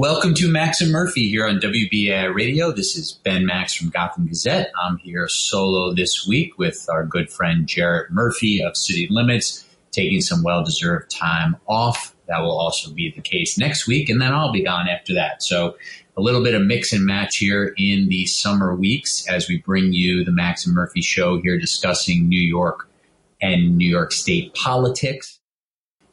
Welcome to Max and Murphy here on WBAI Radio. This is Ben Max from Gotham Gazette. I'm here solo this week with our good friend Jarrett Murphy of City Limits, taking some well deserved time off. That will also be the case next week, and then I'll be gone after that. So, a little bit of mix and match here in the summer weeks as we bring you the Max and Murphy show here discussing New York and New York State politics.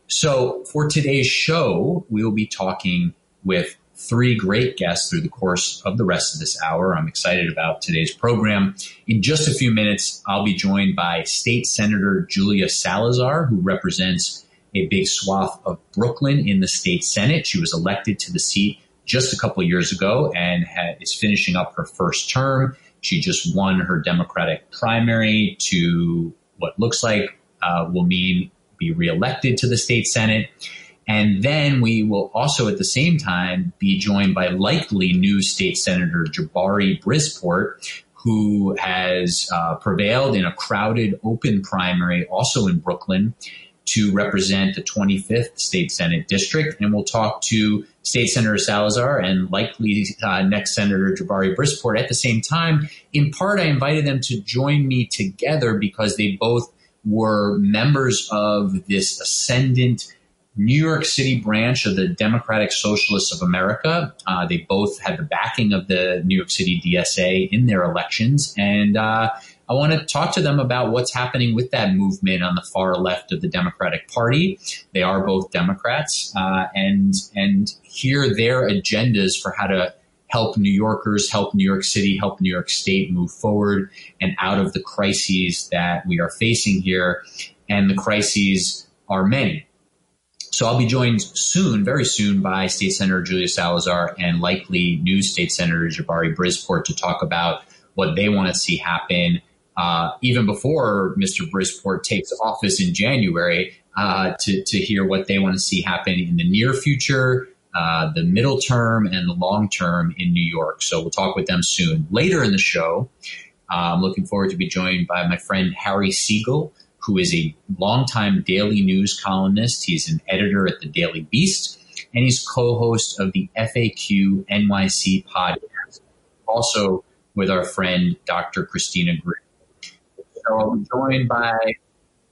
So, for today's show, we will be talking with three great guests through the course of the rest of this hour. I'm excited about today's program. In just a few minutes, I'll be joined by State Senator Julia Salazar, who represents a big swath of Brooklyn in the state Senate. She was elected to the seat just a couple years ago and is finishing up her first term. She just won her Democratic primary to what looks like uh, will mean be reelected to the state Senate. And then we will also at the same time be joined by likely new state senator Jabari Brisport, who has uh, prevailed in a crowded open primary also in Brooklyn to represent the 25th state senate district. And we'll talk to state senator Salazar and likely uh, next senator Jabari Brisport at the same time. In part, I invited them to join me together because they both were members of this ascendant New York City branch of the Democratic Socialists of America. Uh, they both had the backing of the New York City DSA in their elections. And uh, I want to talk to them about what's happening with that movement on the far left of the Democratic Party. They are both Democrats, uh, and and hear their agendas for how to help New Yorkers, help New York City, help New York State move forward and out of the crises that we are facing here. And the crises are many. So I'll be joined soon, very soon, by State Senator Julia Salazar and likely new State Senator Jabari Brisport to talk about what they want to see happen uh, even before Mr. Brisport takes office in January uh, to, to hear what they want to see happen in the near future, uh, the middle term, and the long term in New York. So we'll talk with them soon. Later in the show, uh, I'm looking forward to be joined by my friend Harry Siegel who is a longtime daily news columnist. He's an editor at the Daily Beast, and he's co-host of the FAQ NYC podcast, also with our friend Dr. Christina Greer. So I'll be joined by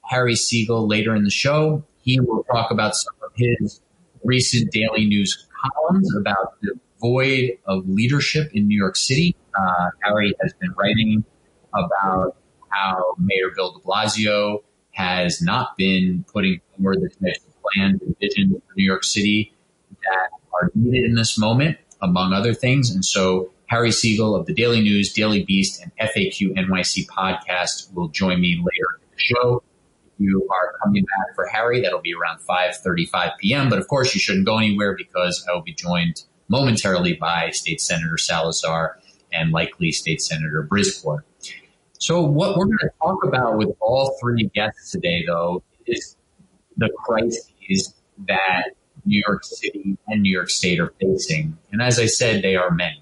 Harry Siegel later in the show. He will talk about some of his recent daily news columns about the void of leadership in New York City. Uh, Harry has been writing about how Mayor Bill de Blasio has not been putting forward the types of plans and visions for New York City that are needed in this moment, among other things. And so Harry Siegel of the Daily News, Daily Beast, and FAQ NYC podcast will join me later in the show. If you are coming back for Harry, that'll be around 5.35 p.m. But of course, you shouldn't go anywhere because I will be joined momentarily by State Senator Salazar and likely State Senator Brisport. So, what we're going to talk about with all three guests today, though, is the crises that New York City and New York State are facing. And as I said, they are many.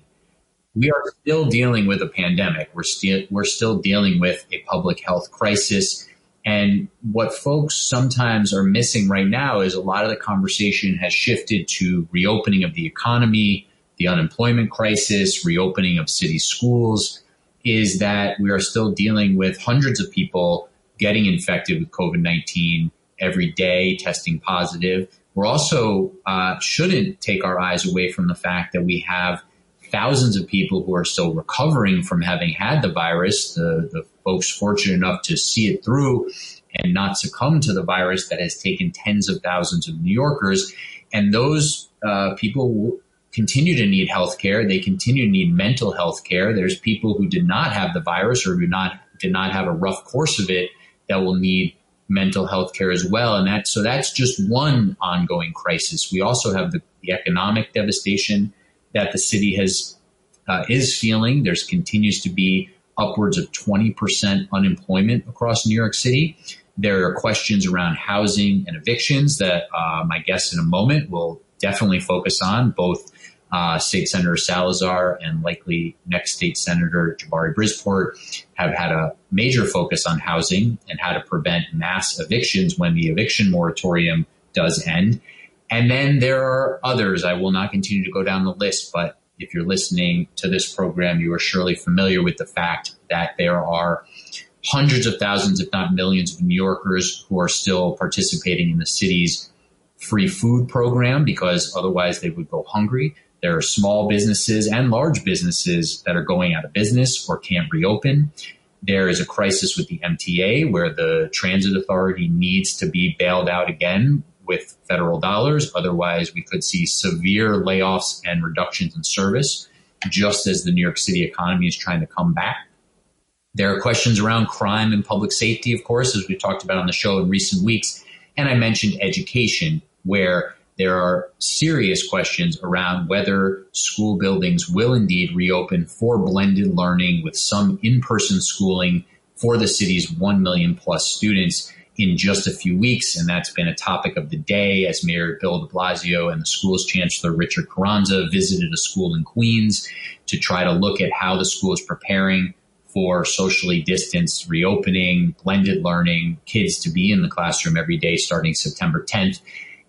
We are still dealing with a pandemic. We're still we're still dealing with a public health crisis. And what folks sometimes are missing right now is a lot of the conversation has shifted to reopening of the economy, the unemployment crisis, reopening of city schools, is that we are still dealing with hundreds of people getting infected with COVID 19 every day, testing positive. We're also uh, shouldn't take our eyes away from the fact that we have thousands of people who are still recovering from having had the virus. The, the folks fortunate enough to see it through and not succumb to the virus that has taken tens of thousands of New Yorkers. And those uh, people continue to need health care. They continue to need mental health care. There's people who did not have the virus or do not did not have a rough course of it that will need mental health care as well. And that so that's just one ongoing crisis. We also have the, the economic devastation that the city has uh, is feeling. There's continues to be upwards of 20% unemployment across New York City. There are questions around housing and evictions that uh, my guests in a moment will definitely focus on, both uh, State Senator Salazar and likely next State Senator Jabari Brisport have had a major focus on housing and how to prevent mass evictions when the eviction moratorium does end. And then there are others. I will not continue to go down the list, but if you're listening to this program, you are surely familiar with the fact that there are hundreds of thousands, if not millions, of New Yorkers who are still participating in the city's free food program because otherwise they would go hungry. There are small businesses and large businesses that are going out of business or can't reopen. There is a crisis with the MTA where the transit authority needs to be bailed out again with federal dollars. Otherwise, we could see severe layoffs and reductions in service, just as the New York City economy is trying to come back. There are questions around crime and public safety, of course, as we talked about on the show in recent weeks. And I mentioned education, where there are serious questions around whether school buildings will indeed reopen for blended learning with some in person schooling for the city's 1 million plus students in just a few weeks. And that's been a topic of the day as Mayor Bill de Blasio and the school's chancellor, Richard Carranza, visited a school in Queens to try to look at how the school is preparing for socially distanced reopening, blended learning, kids to be in the classroom every day starting September 10th.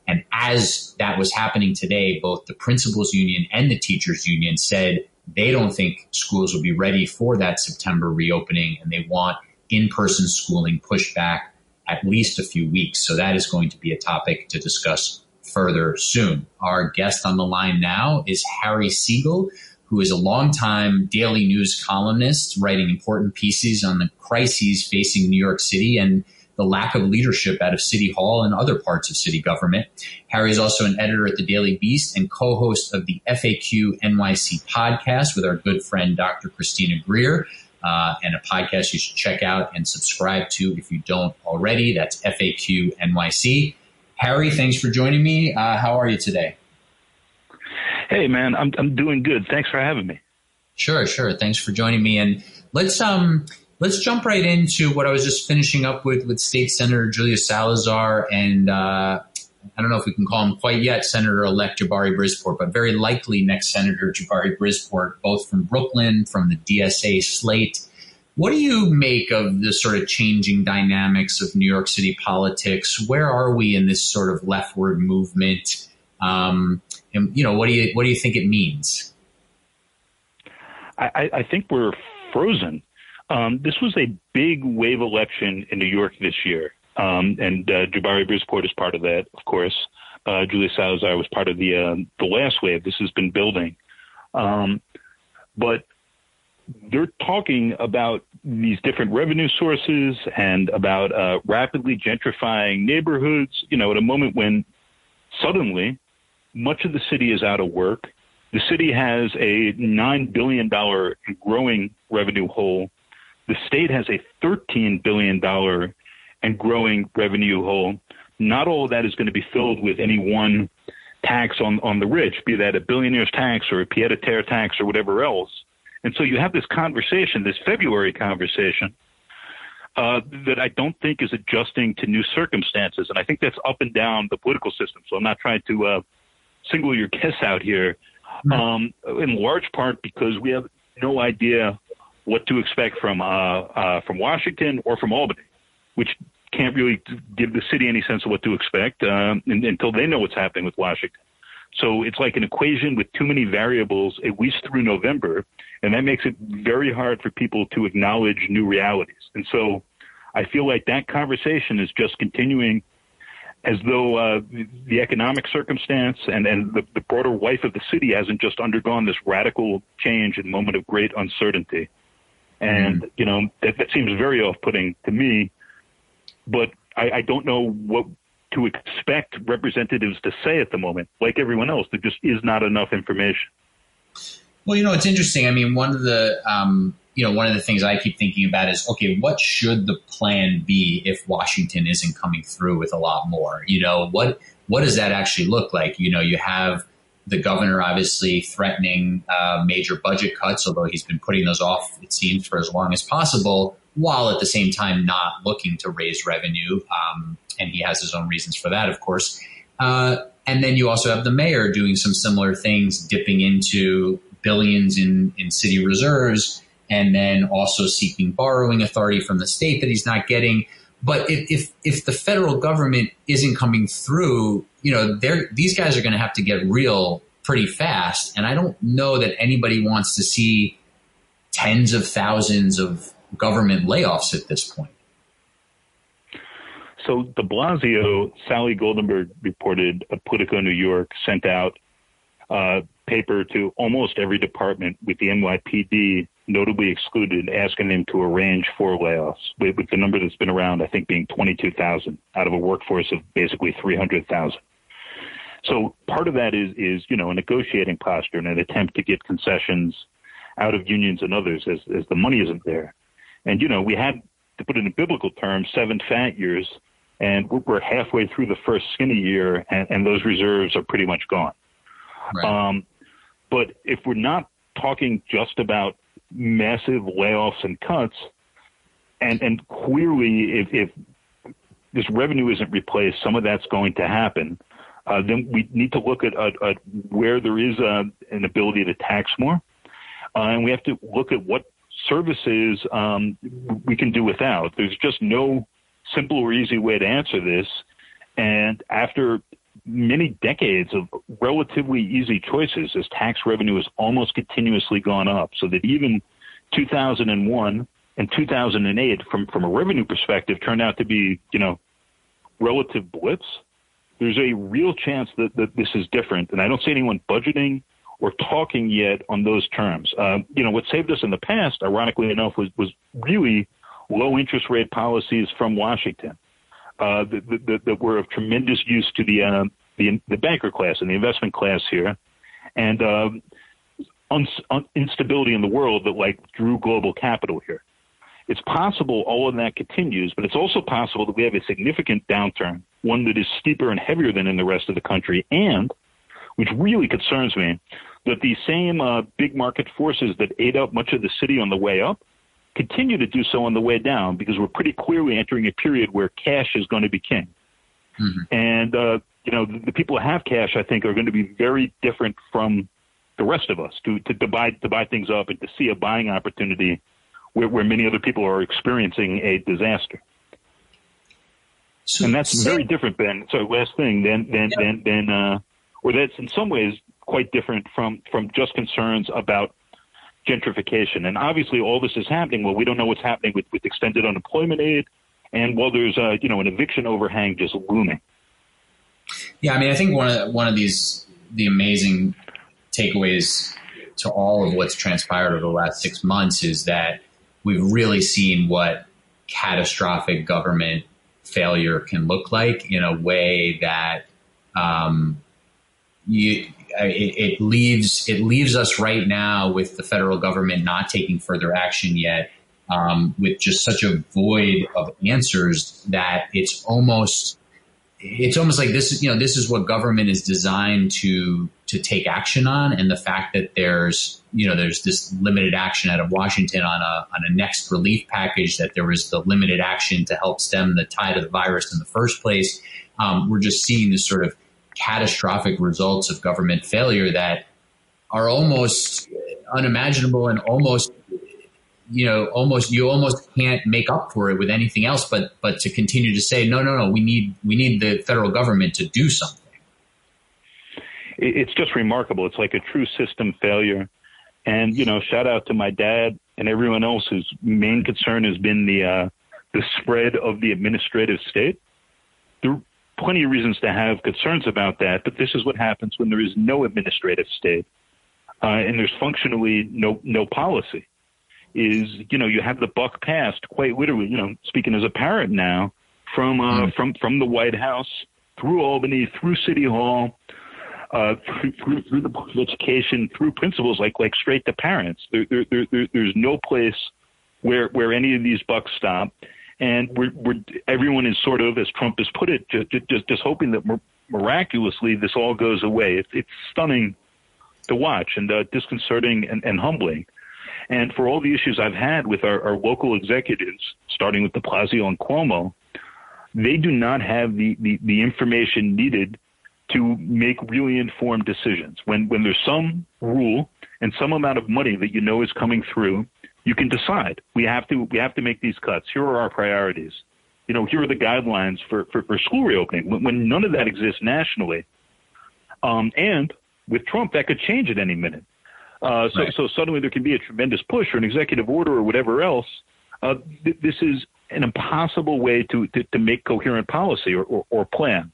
And as that was happening today, both the principals union and the teachers union said they don't think schools will be ready for that September reopening and they want in-person schooling pushed back at least a few weeks. So that is going to be a topic to discuss further soon. Our guest on the line now is Harry Siegel, who is a longtime daily news columnist writing important pieces on the crises facing New York City and the lack of leadership out of City Hall and other parts of city government. Harry is also an editor at the Daily Beast and co-host of the FAQ NYC podcast with our good friend Dr. Christina Greer uh, and a podcast you should check out and subscribe to if you don't already. That's FAQ NYC. Harry, thanks for joining me. Uh, how are you today? Hey, man, I'm I'm doing good. Thanks for having me. Sure, sure. Thanks for joining me. And let's um let's jump right into what I was just finishing up with with State Senator Julia Salazar and uh, I don't know if we can call him quite yet Senator-elect Jabari Brisport, but very likely next Senator Jabari Brisport, both from Brooklyn, from the DSA slate. What do you make of the sort of changing dynamics of New York City politics? Where are we in this sort of leftward movement? Um, and you know, what do you what do you think it means? I, I think we're frozen. Um, this was a big wave election in New York this year. Um, and uh, Jabari Brisport is part of that, of course. Uh, Julia Salazar was part of the uh, the last wave. This has been building, um, but they're talking about these different revenue sources and about uh, rapidly gentrifying neighborhoods. You know, at a moment when suddenly much of the city is out of work. The city has a nine billion dollar growing revenue hole. The state has a thirteen billion dollar and growing revenue hole. Not all of that is going to be filled with any one tax on, on the rich, be that a billionaire's tax or a pied a terre tax or whatever else. And so you have this conversation, this February conversation, uh, that I don't think is adjusting to new circumstances. And I think that's up and down the political system. So I'm not trying to uh, single your kiss out here, mm-hmm. um, in large part because we have no idea what to expect from uh, uh, from Washington or from Albany, which can't really give the city any sense of what to expect um, until they know what's happening with Washington. So it's like an equation with too many variables, at least through November, and that makes it very hard for people to acknowledge new realities. And so I feel like that conversation is just continuing as though uh, the economic circumstance and, and the, the broader life of the city hasn't just undergone this radical change in a moment of great uncertainty. And, mm. you know, that, that seems very off putting to me but I, I don't know what to expect representatives to say at the moment. Like everyone else, there just is not enough information. Well, you know, it's interesting. I mean, one of the um, you know one of the things I keep thinking about is okay, what should the plan be if Washington isn't coming through with a lot more? You know, what what does that actually look like? You know, you have the governor obviously threatening uh, major budget cuts, although he's been putting those off, it seems, for as long as possible while at the same time not looking to raise revenue. Um, and he has his own reasons for that, of course. Uh, and then you also have the mayor doing some similar things, dipping into billions in, in city reserves, and then also seeking borrowing authority from the state that he's not getting. But if, if, if the federal government isn't coming through, you know, these guys are going to have to get real pretty fast. And I don't know that anybody wants to see tens of thousands of government layoffs at this point. So de Blasio, Sally Goldenberg reported, uh, Politico New York sent out a uh, paper to almost every department with the NYPD notably excluded, asking them to arrange for layoffs, with, with the number that's been around, I think, being 22,000 out of a workforce of basically 300,000. So part of that is, is, you know, a negotiating posture and an attempt to get concessions out of unions and others as, as the money isn't there. And, you know, we had, to put it in biblical terms, seven fat years, and we're halfway through the first skinny year, and, and those reserves are pretty much gone. Right. Um, but if we're not talking just about massive layoffs and cuts, and and clearly, if, if this revenue isn't replaced, some of that's going to happen. Uh, then we need to look at, at, at where there is an ability to tax more, uh, and we have to look at what services um, we can do without. There's just no simple or easy way to answer this. And after many decades of relatively easy choices as tax revenue has almost continuously gone up. So that even 2001 and 2008, from, from a revenue perspective, turned out to be, you know, relative blips. There's a real chance that, that this is different. And I don't see anyone budgeting or talking yet on those terms. Uh, you know, what saved us in the past, ironically enough, was, was really low interest rate policies from Washington uh, that, that, that, were of tremendous use to the, uh, the, the banker class and the investment class here, and uh, un- un- instability in the world that like drew global capital here. It's possible all of that continues, but it's also possible that we have a significant downturn, one that is steeper and heavier than in the rest of the country, and which really concerns me, that the same uh, big market forces that ate up much of the city on the way up continue to do so on the way down because we're pretty clearly entering a period where cash is going to be king. Mm-hmm. And, uh, you know, the, the, people who have cash, I think, are going to be very different from the rest of us to, to, to, buy, to buy things up and to see a buying opportunity where, where many other people are experiencing a disaster. So, and that's so, very different, Ben. So last thing, then, then, yeah. then, then, uh, or that's in some ways quite different from, from just concerns about gentrification. And obviously, all this is happening. Well, we don't know what's happening with, with extended unemployment aid, and while there's a, you know an eviction overhang just looming. Yeah, I mean, I think one of one of these the amazing takeaways to all of what's transpired over the last six months is that we've really seen what catastrophic government failure can look like in a way that um, you it, it, leaves it leaves us right now with the federal government not taking further action yet, um, with just such a void of answers that it's almost it's almost like this you know this is what government is designed to to take action on, and the fact that there's you know there's this limited action out of Washington on a on a next relief package that there was the limited action to help stem the tide of the virus in the first place. Um, we're just seeing this sort of catastrophic results of government failure that are almost unimaginable and almost you know almost you almost can't make up for it with anything else but but to continue to say no no no we need we need the federal government to do something. It's just remarkable. It's like a true system failure. And you know shout out to my dad and everyone else whose main concern has been the uh, the spread of the administrative state. The plenty of reasons to have concerns about that, but this is what happens when there is no administrative state uh, and there's functionally no no policy. Is you know you have the buck passed quite literally. You know, speaking as a parent now, from uh, mm. from from the White House through Albany, through City Hall, uh, through, through, through the Board of Education, through principals, like like straight to parents. There, there, there, there's no place where where any of these bucks stop and we're, we're everyone is sort of, as Trump has put it, just just, just hoping that miraculously this all goes away. It's, it's stunning to watch and uh, disconcerting and, and humbling. And for all the issues I've had with our, our local executives, starting with De Blasio and Cuomo, they do not have the, the, the information needed to make really informed decisions. When when there's some rule and some amount of money that you know is coming through, you can decide. We have to we have to make these cuts. Here are our priorities. you know, here are the guidelines for, for, for school reopening when, when, none of that exists nationally. Um, and with Trump, that could change at any minute. Uh, so, right. so suddenly there can be a tremendous push or an executive order or whatever else. Uh, th- this is an impossible way to, to, to make coherent policy or, or, or, plan.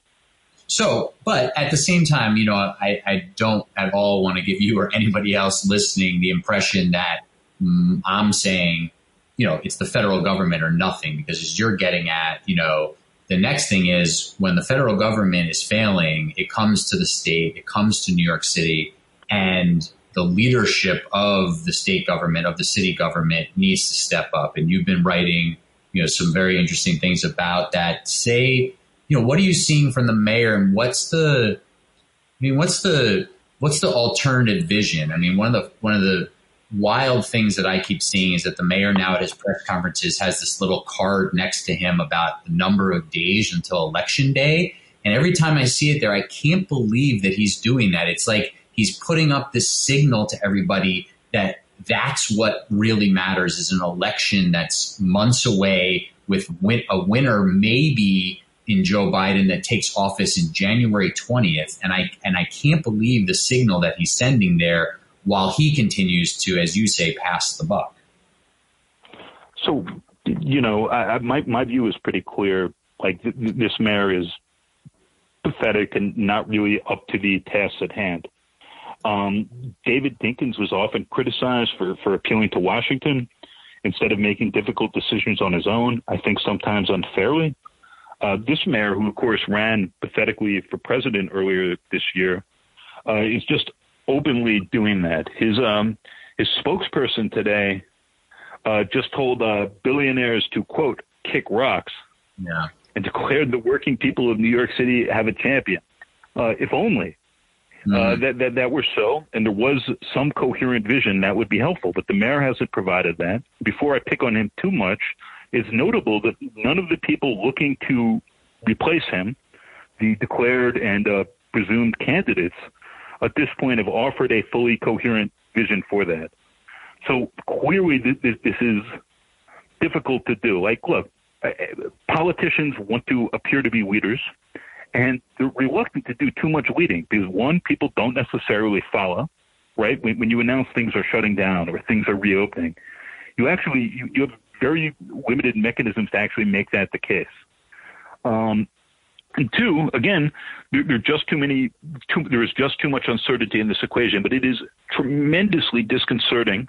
So, but at the same time, you know, I, I don't at all want to give you or anybody else listening the impression that Mm, I'm saying, you know, it's the federal government or nothing, because as you're getting at, you know, the next thing is when the federal government is failing, it comes to the state, it comes to New York City, and the leadership of the state government, of the city government needs to step up. And you've been writing, you know, some very interesting things about that. Say, you know, what are you seeing from the mayor and what's the, I mean, what's the, what's the alternative vision? I mean, one of the, one of the wild things that I keep seeing is that the mayor now at his press conferences has this little card next to him about the number of days until election day. And every time I see it there, I can't believe that he's doing that. It's like, he's putting up this signal to everybody that that's what really matters is an election that's months away with win- a winner maybe in Joe Biden that takes office in January 20th and I and I can't believe the signal that he's sending there while he continues to as you say pass the buck. So you know, I, I, my my view is pretty clear like th- this mayor is pathetic and not really up to the task at hand. Um, David Dinkins was often criticized for, for appealing to Washington instead of making difficult decisions on his own, I think sometimes unfairly. Uh, this mayor, who of course ran pathetically for president earlier this year, uh, is just openly doing that. His um, his spokesperson today uh, just told uh, billionaires to quote kick rocks, yeah. and declared the working people of New York City have a champion. Uh, if only mm-hmm. uh, that, that that were so, and there was some coherent vision that would be helpful. But the mayor hasn't provided that. Before I pick on him too much, it's notable that none of the people looking to replace him, the declared and uh, presumed candidates, at this point have offered a fully coherent vision for that. So clearly, this, this is difficult to do. Like, look, politicians want to appear to be leaders and they're reluctant to do too much leading because one, people don't necessarily follow, right? When, when you announce things are shutting down or things are reopening, you actually you, you have very limited mechanisms to actually make that the case. Um, and two, again, there, there just too many. Too, there is just too much uncertainty in this equation. But it is tremendously disconcerting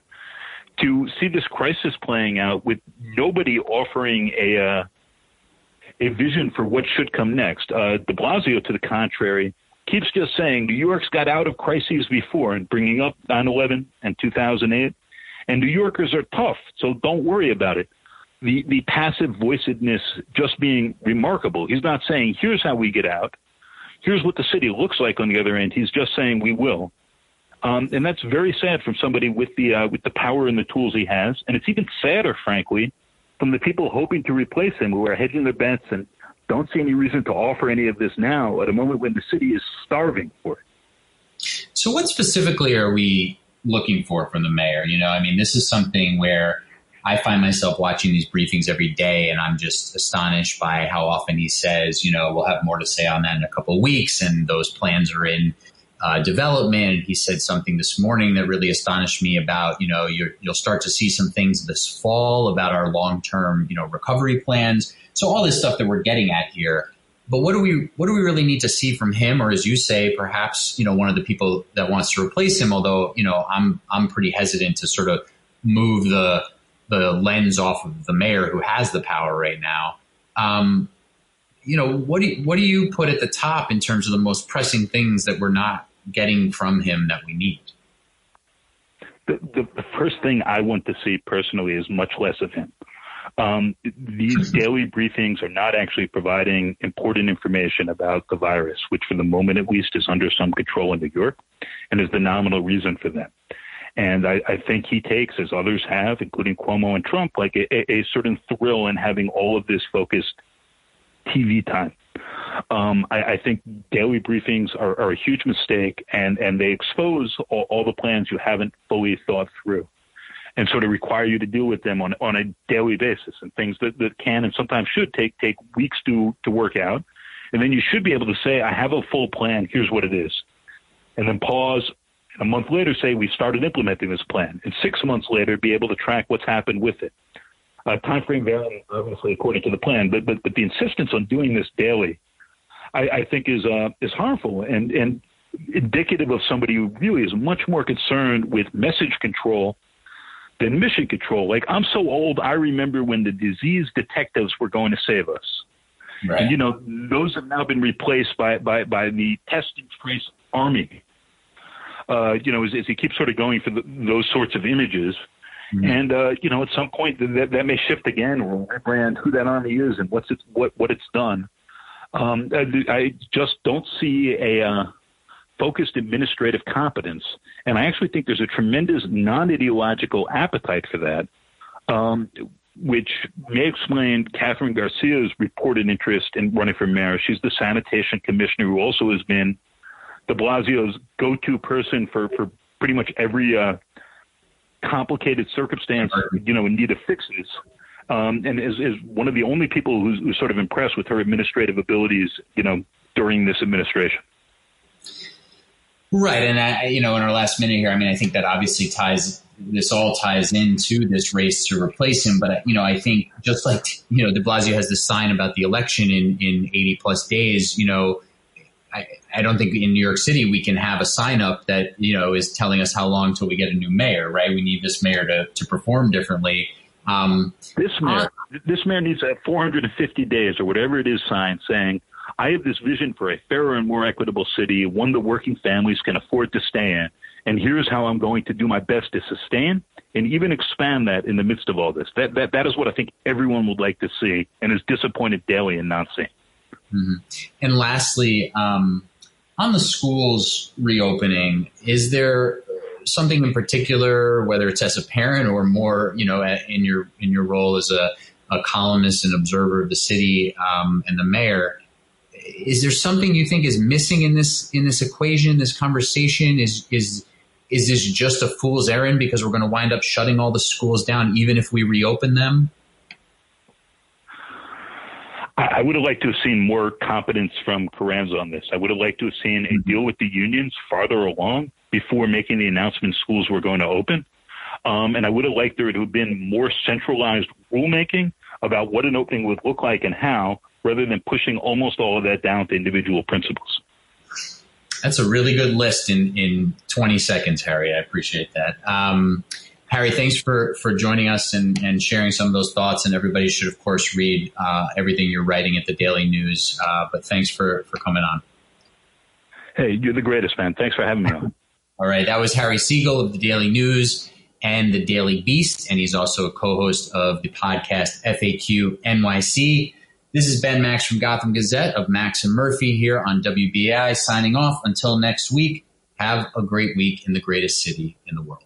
to see this crisis playing out with nobody offering a uh, a vision for what should come next. Uh, de Blasio, to the contrary, keeps just saying New York's got out of crises before and bringing up 9 11 and 2008. And New Yorkers are tough, so don't worry about it. The, the passive voicedness just being remarkable. He's not saying, here's how we get out. Here's what the city looks like on the other end. He's just saying, we will. Um, and that's very sad from somebody with the uh, with the power and the tools he has. And it's even sadder, frankly, from the people hoping to replace him who are hedging their bets and don't see any reason to offer any of this now at a moment when the city is starving for it. So, what specifically are we looking for from the mayor? You know, I mean, this is something where I find myself watching these briefings every day, and I'm just astonished by how often he says, you know, we'll have more to say on that in a couple of weeks, and those plans are in uh, development. He said something this morning that really astonished me about, you know, you will start to see some things this fall about our long term, you know, recovery plans. So all this stuff that we're getting at here. But what do we what do we really need to see from him, or as you say, perhaps you know one of the people that wants to replace him? Although you know I'm I'm pretty hesitant to sort of move the the lens off of the mayor who has the power right now. Um, you know, what do you, what do you put at the top in terms of the most pressing things that we're not getting from him that we need? The, the, the first thing I want to see personally is much less of him. Um, these daily briefings are not actually providing important information about the virus, which for the moment at least is under some control in New York and is the nominal reason for that. And I, I think he takes, as others have, including Cuomo and Trump, like a, a certain thrill in having all of this focused TV time. Um, I, I, think daily briefings are, are, a huge mistake, and, and they expose all, all, the plans you haven't fully thought through. and sort of require you to deal with them on on a daily basis and things that, that can and sometimes should take take weeks to to work out. And then you should be able to say, I have a full plan, here's what it is. And then pause a month later say we started implementing this plan. And six months later be able to track what's happened with it. Uh, time frame varies obviously according to the plan, but but but the insistence on doing this daily I, I think is uh, is harmful and and indicative of somebody who really is much more concerned with message control than mission control. Like I'm so old, I remember when the disease detectives were going to save us. Right. And you know, those have now been replaced by by by the test and trace army. Uh, you know, as, as he keeps sort of going for the, those sorts of images. Mm-hmm. And uh, you know, at some point that that may shift again. Rebrand who that army is and what's it what what it's done. Um, I just don't see a uh, focused administrative competence, and I actually think there's a tremendous non-ideological appetite for that, um, which may explain Kathryn Garcia's reported interest in running for mayor. She's the sanitation commissioner who also has been De Blasio's go-to person for for pretty much every uh, complicated circumstance, you know, in need of fixes um, and is, is one of the only people who's, who's sort of impressed with her administrative abilities, you know, during this administration. Right, and I, you know, in our last minute here, I mean, I think that obviously ties this all ties into this race to replace him. But you know, I think just like you know, De Blasio has this sign about the election in in eighty plus days. You know, I, I don't think in New York City we can have a sign up that you know is telling us how long till we get a new mayor. Right, we need this mayor to to perform differently. Um, this mayor, uh, this mayor needs a 450 days or whatever it is sign saying, "I have this vision for a fairer and more equitable city, one that working families can afford to stay in, and here's how I'm going to do my best to sustain and even expand that in the midst of all this." That that that is what I think everyone would like to see, and is disappointed daily in not seeing. Mm-hmm. And lastly, um, on the schools reopening, is there something in particular, whether it's as a parent or more, you know, in your in your role as a, a columnist and observer of the city um, and the mayor, is there something you think is missing in this in this equation, this conversation? Is is is this just a fool's errand because we're going to wind up shutting all the schools down even if we reopen them? I would have liked to have seen more competence from Carranza on this. I would have liked to have seen a deal with the unions farther along before making the announcement schools were going to open. Um, and I would have liked there to have been more centralized rulemaking about what an opening would look like and how, rather than pushing almost all of that down to individual principals. That's a really good list in, in 20 seconds, Harry. I appreciate that. Um, Harry, thanks for, for joining us and, and sharing some of those thoughts. And everybody should, of course, read uh, everything you're writing at the Daily News. Uh, but thanks for, for coming on. Hey, you're the greatest, man. Thanks for having me on. All right. That was Harry Siegel of the Daily News and the Daily Beast. And he's also a co host of the podcast FAQ NYC. This is Ben Max from Gotham Gazette of Max and Murphy here on WBAI signing off. Until next week, have a great week in the greatest city in the world.